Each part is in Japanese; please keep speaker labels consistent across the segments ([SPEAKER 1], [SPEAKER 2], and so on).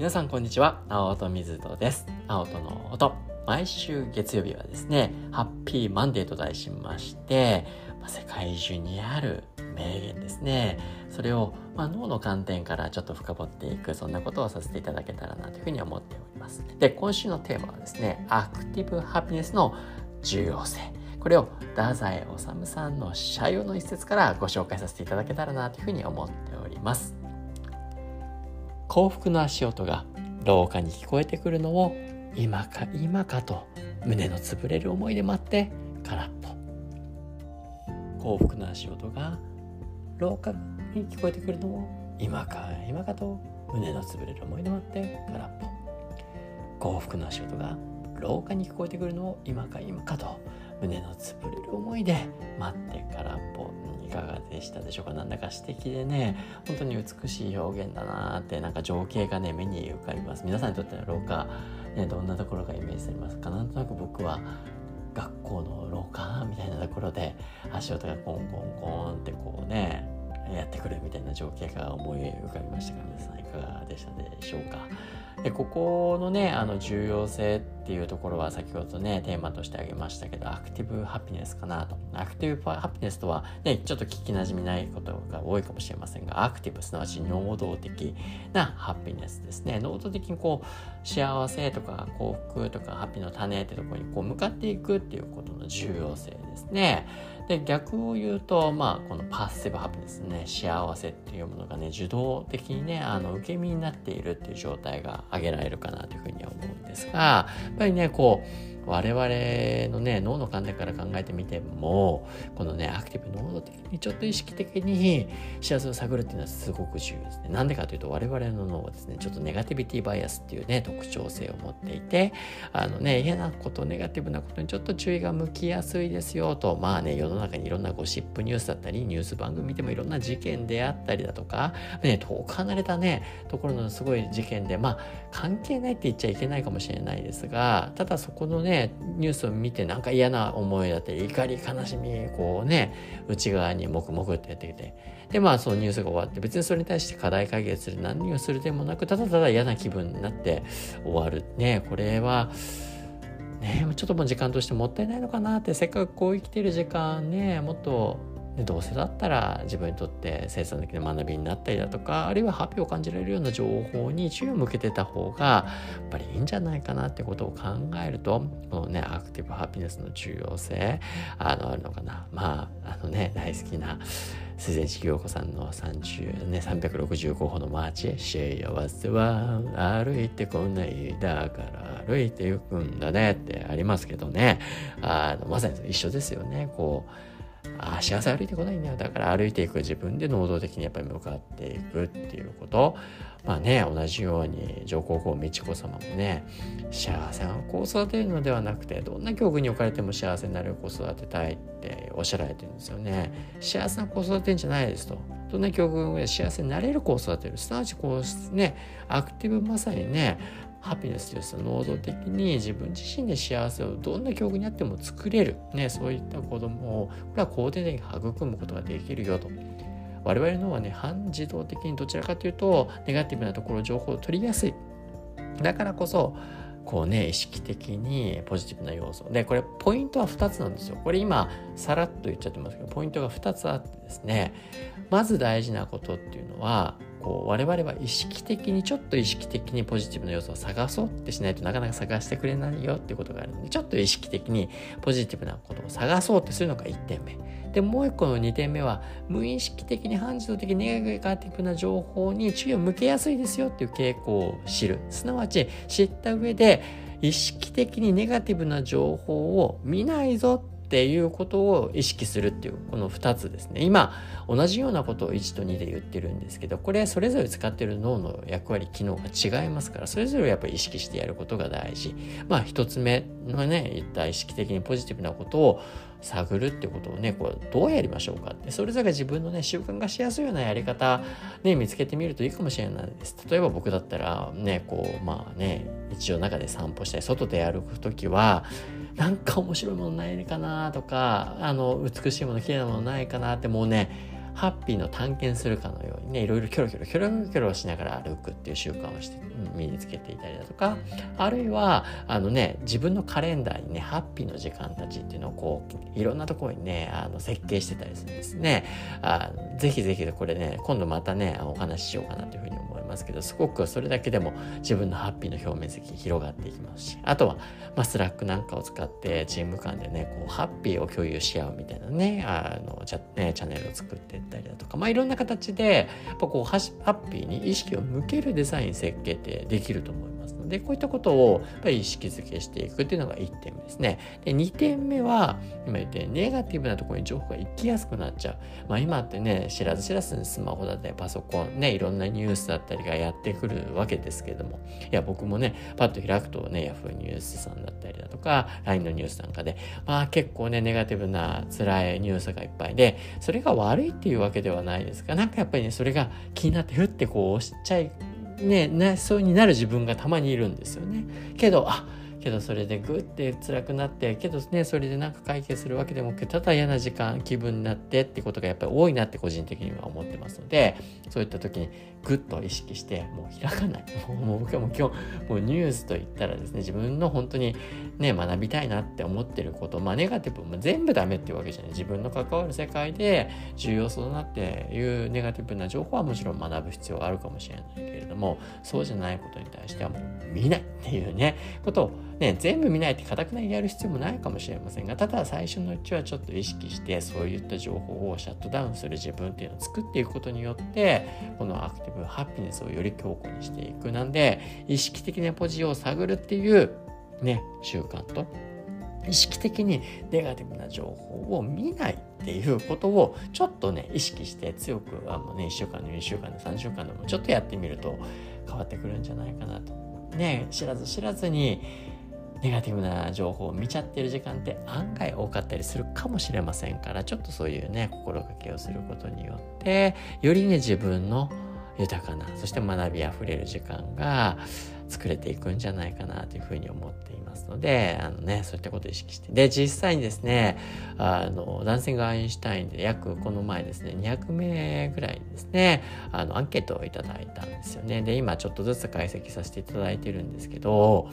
[SPEAKER 1] 皆さんこんにちは。青戸水戸です。青戸の音。毎週月曜日はですねハッピーマンデーと題しましてま、世界中にある名言ですね。それを、まあ、脳の観点からちょっと深掘っていくそんなことをさせていただけたらなというふうに思っております。で今週のテーマはですねアクティブハピネスの重要性。これを太宰治さんの社用の一節からご紹介させていただけたらなというふうに思っております。幸福の足音が廊下に聞こえてくるのを今か今かと胸の潰れる思いで待って空っぽ。幸福の足音が廊下に聞こえてくるのを今か今かと胸の潰れる思いで待って空っぽ。幸福の足音が廊下に聞こえてくるのを今か今かと胸の潰れる思いで待って空っぽ。かがでしたでしょうか？なんだか素敵でね本当に美しい表現だなってなんか情景がね目に浮かびます。皆さんにとっての廊下、ね、どんなところがイメージされますか？なんとなく僕は学校の廊下みたいなところで足音がコンコンコンってこうねやってくるみたいな情景が思い浮かびましたが皆さんいかがでしたでしょうか？でここのねあの重要性ってていうところは先ほどねテーマとして挙げましたけどアクティブハピネスかなと。アクティブハピネスとはねちょっと聞きなじみないことが多いかもしれませんがアクティブすなわち能動的なハピネスですね。能動的にこう幸せとか幸福とかハッピーの種ってところにこう向かっていくっていうことの重要性ですね。で逆を言うとまあこのパッシブハピネスね幸せっていうものがね受動的にねあの受け身になっているっていう状態が挙げられるかなというふうには思うんですがぱりねこう我々のね脳の観点から考えてみてもこのねアクティブ能動的にちょっと意識的に幸せを探るっていうのはすごく重要ですね。なんでかというと我々の脳はですねちょっとネガティビティバイアスっていうね特徴性を持っていてあのね嫌なことネガティブなことにちょっと注意が向きやすいですよとまあね世の中にいろんなゴシップニュースだったりニュース番組見てもいろんな事件であったりだとかね遠く離れたねところのすごい事件でまあ関係ないって言っちゃいけないかもしれないですがただそこのねねニュースを見てなんか嫌な思いだったり怒り悲しみこうね内側にモクモクってやってきて。でまあそのニュースが終わって別にそれに対して課題解決する何をするでもなくただただ嫌な気分になって終わる。ねこれはねちょっともう時間としてもったいないのかなってせっかくこう生きてる時間ねもっとでどうせだったら自分にとって生産的な学びになったりだとかあるいはハッピーを感じられるような情報に注意を向けてた方がやっぱりいいんじゃないかなってことを考えるとこのねアクティブハピネスの重要性あのあるのかな。まああのね大好きな自然式陽子さんの30ね365歩のマーチ幸せは歩いてこない。だから歩いて行くんだねってありますけどね。あのまさに一緒ですよね。こうああ幸せ歩いてこないんだよ。だから歩いていく自分で能動的にやっぱり向かっていくっていうこと。まあね同じように上皇后美智子様もね幸せな子を育てるのではなくてどんな境遇に置かれても幸せになる子を育てたいっておっしゃられてるんですよね。幸せな子を育てるんじゃないですと。どんな境遇で幸せになれる子を育てる。すなわちこうねアクティブまさにねハピネスです。能動的に自分自身で幸せをどんな境遇にあっても作れる、ね、そういった子供をこれは肯定的に育むことができるよと。我々のはね反自動的にどちらかというとネガティブなところ情報を取りやすい。だからこそこうね意識的にポジティブな要素。でこれポイントは2つなんですよ。これ今さらっと言っちゃってますけどポイントが2つあってですねまず大事なことっていうのはこう我々は意識的にちょっと意識的にポジティブな要素を探そうってしないとなかなか探してくれないよっていうことがあるのでちょっと意識的にポジティブなことを探そうってするのが1点目。でもう1個の2点目は無意識的に反自動的にネガティブな情報に注意を向けやすいですよっていう傾向を知る。すなわち知った上で意識的にネガティブな情報を見ないぞってていうことを意識するっていうこの2つですね。今同じようなことを1と2で言ってるんですけどこれそれぞれ使ってる脳の役割機能が違いますからそれぞれやっぱり意識してやることが大事。まあ1つ目のね言った意識的にポジティブなことを探るってことをねこうどうやりましょうかって。それぞれ自分のね習慣がしやすいようなやり方ね見つけてみるといいかもしれないです。例えば僕だったらねこうまあね日常の中で散歩したり外で歩く時はなんか面白いものないかなとかあの美しいもの綺麗なものないかなってもうねハッピーの探検するかのようにねいろいろキョロキョロキョロキョロしながら歩くっていう習慣をして身につけていたりだとかあるいはあのね自分のカレンダーにねハッピーの時間たちっていうのをこういろんなところにねあの設計してたりするんですね。あぜひぜひこれね今度またねお話ししようかなというふうに思いますますけどすごくそれだけでも自分のハッピーの表面積広がっていきますしあとは、まあ、スラックなんかを使ってチーム間でねこうハッピーを共有し合うみたいなねあのチャ,、ね、チャンネルを作っていったりだとか、まあ、いろんな形でやっぱこうハッピーに意識を向けるデザイン設計ってできると思います。でこういったことをやっぱり意識づけしていくっていうのが1点目ですね。で2点目は今言ってネガティブなところに情報が行きやすくなっちゃう。まあ、今ってね知らず知らずにスマホだったりパソコンねいろんなニュースだったりがやってくるわけですけどもいや僕もねパッと開くとね Yahoo ニュースさんだったりだとか LINE のニュースなんかでまあ結構ねネガティブな辛いニュースがいっぱいでそれが悪いっていうわけではないですがなんかやっぱりねそれが気になってふってこう押しちゃいねなそうになる自分がたまにいるんですよね。けどあけどそれでグッて辛くなってけどねそれでなんか解決するわけでもただ嫌な時間気分になってってことがやっぱり多いなって個人的には思ってますのでそういった時にグッと意識してもう開かない。もう僕はもう今日もうニュースといったらですね自分の本当にね学びたいなって思ってることまあネガティブも全部ダメっていうわけじゃない。自分の関わる世界で重要そうだなっていうネガティブな情報はもちろん学ぶ必要があるかもしれないけれどもそうじゃないことに対してはもう見ないっていうねことをね全部見ないって固くなにやる必要もないかもしれませんがただ最初のうちはちょっと意識してそういった情報をシャットダウンする自分っていうのを作っていくことによってこのアクティブハッピネスをより強固にしていくなんで意識的なポジを探るっていうね習慣と意識的にネガティブな情報を見ないっていうことをちょっとね意識して強くあのね1週間の2週間の3週間でもちょっとやってみると変わってくるんじゃないかなと。ね知らず知らずにネガティブな情報を見ちゃってる時間って案外多かったりするかもしれませんからちょっとそういうね心がけをすることによってよりね自分の豊かなそして学びあふれる時間が作れていくんじゃないかなというふうに思っていますのであのねそういったことを意識して。で実際にですねあのダンシング・アインシュタインで約この前ですね200名ぐらいですねあのアンケートをいただいたんですよね。で今ちょっとずつ解析させていただいてるんですけど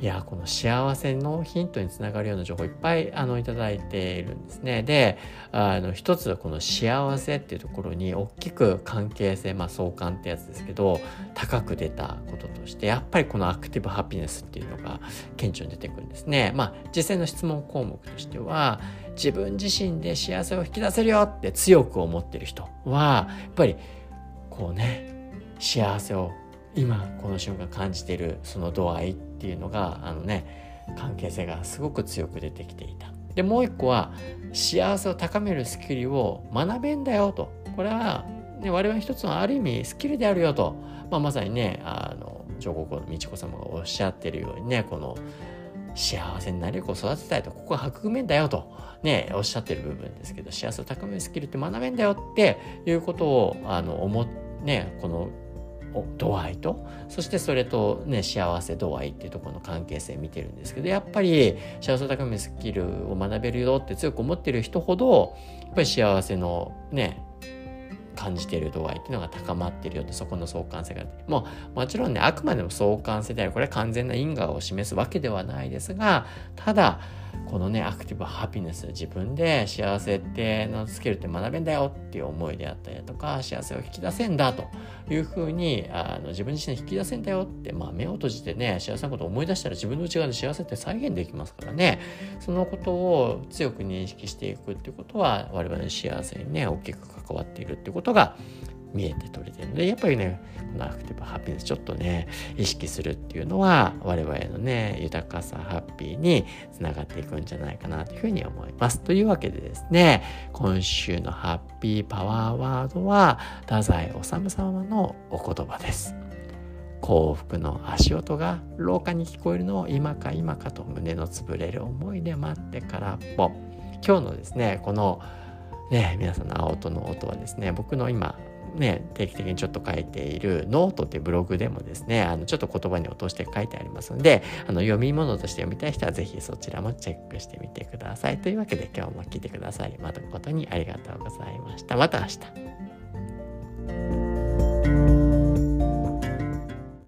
[SPEAKER 1] いやこの幸せのヒントにつながるような情報いっぱいあのいただいているんですね。であの一つこの幸せっていうところに大きく関係性、まあ、相関ってやつですけど高く出たこととしてやっぱりこのアクティブハピネスっていうのが顕著に出てくるんですね。まあ実際の質問項目としては自分自身で幸せを引き出せるよって強く思ってる人はやっぱりこうね幸せを今この瞬間感じているその度合いっていうのがあのね関係性がすごく強く出てきていた。でもう一個は幸せを高めるスキルを学べんだよと。これは、ね、我々一つのある意味スキルであるよと、まあ、まさにねあの上皇后の美智子様がおっしゃってるようにねこの幸せになりを育てたいと。ここは育めんだよと。ねおっしゃってる部分ですけど幸せを高めるスキルって学べんだよっていうことをあの思っねこの度合いと？そしてそれとね幸せ度合いっていうところの関係性見てるんですけどやっぱり幸せを高めるスキルを学べるよって強く思ってる人ほどやっぱり幸せのね感じてる度合いっていうのが高まってるよってそこの相関性がもうもちろんねあくまでも相関性である。これは完全な因果を示すわけではないですがただこのねアクティブハピネス自分で幸せってのスキルって学べんだよっていう思いであったりとか幸せを引き出せんだというふうにあの自分自身で引き出せんだよって、まあ、目を閉じてね幸せなことを思い出したら自分の内側で幸せって再現できますからね。そのことを強く認識していくっていうことは我々の幸せにね大きく関わっているっていうことが見えて取れてるのでやっぱりねこのアクティブハッピーネスちょっとね意識するっていうのは我々のね豊かさハッピーにつながっていくんじゃないかなというふうに思います。というわけでですね今週のハッピーパワーワードは太宰治様のお言葉です。幸福の足音が廊下に聞こえるのを今か今かと胸の潰れる思いで待ってからっ。ぽ今日のですねこのね皆さんの青砥の音はですね僕の今ね、定期的にちょっと書いているノートっていうブログでもですね、あの、ちょっと言葉に落として書いてありますので、あの、読み物として読みたい人はぜひそちらもチェックしてみてください。というわけで今日も聞いてくださり、誠にありがとうございました。また明日。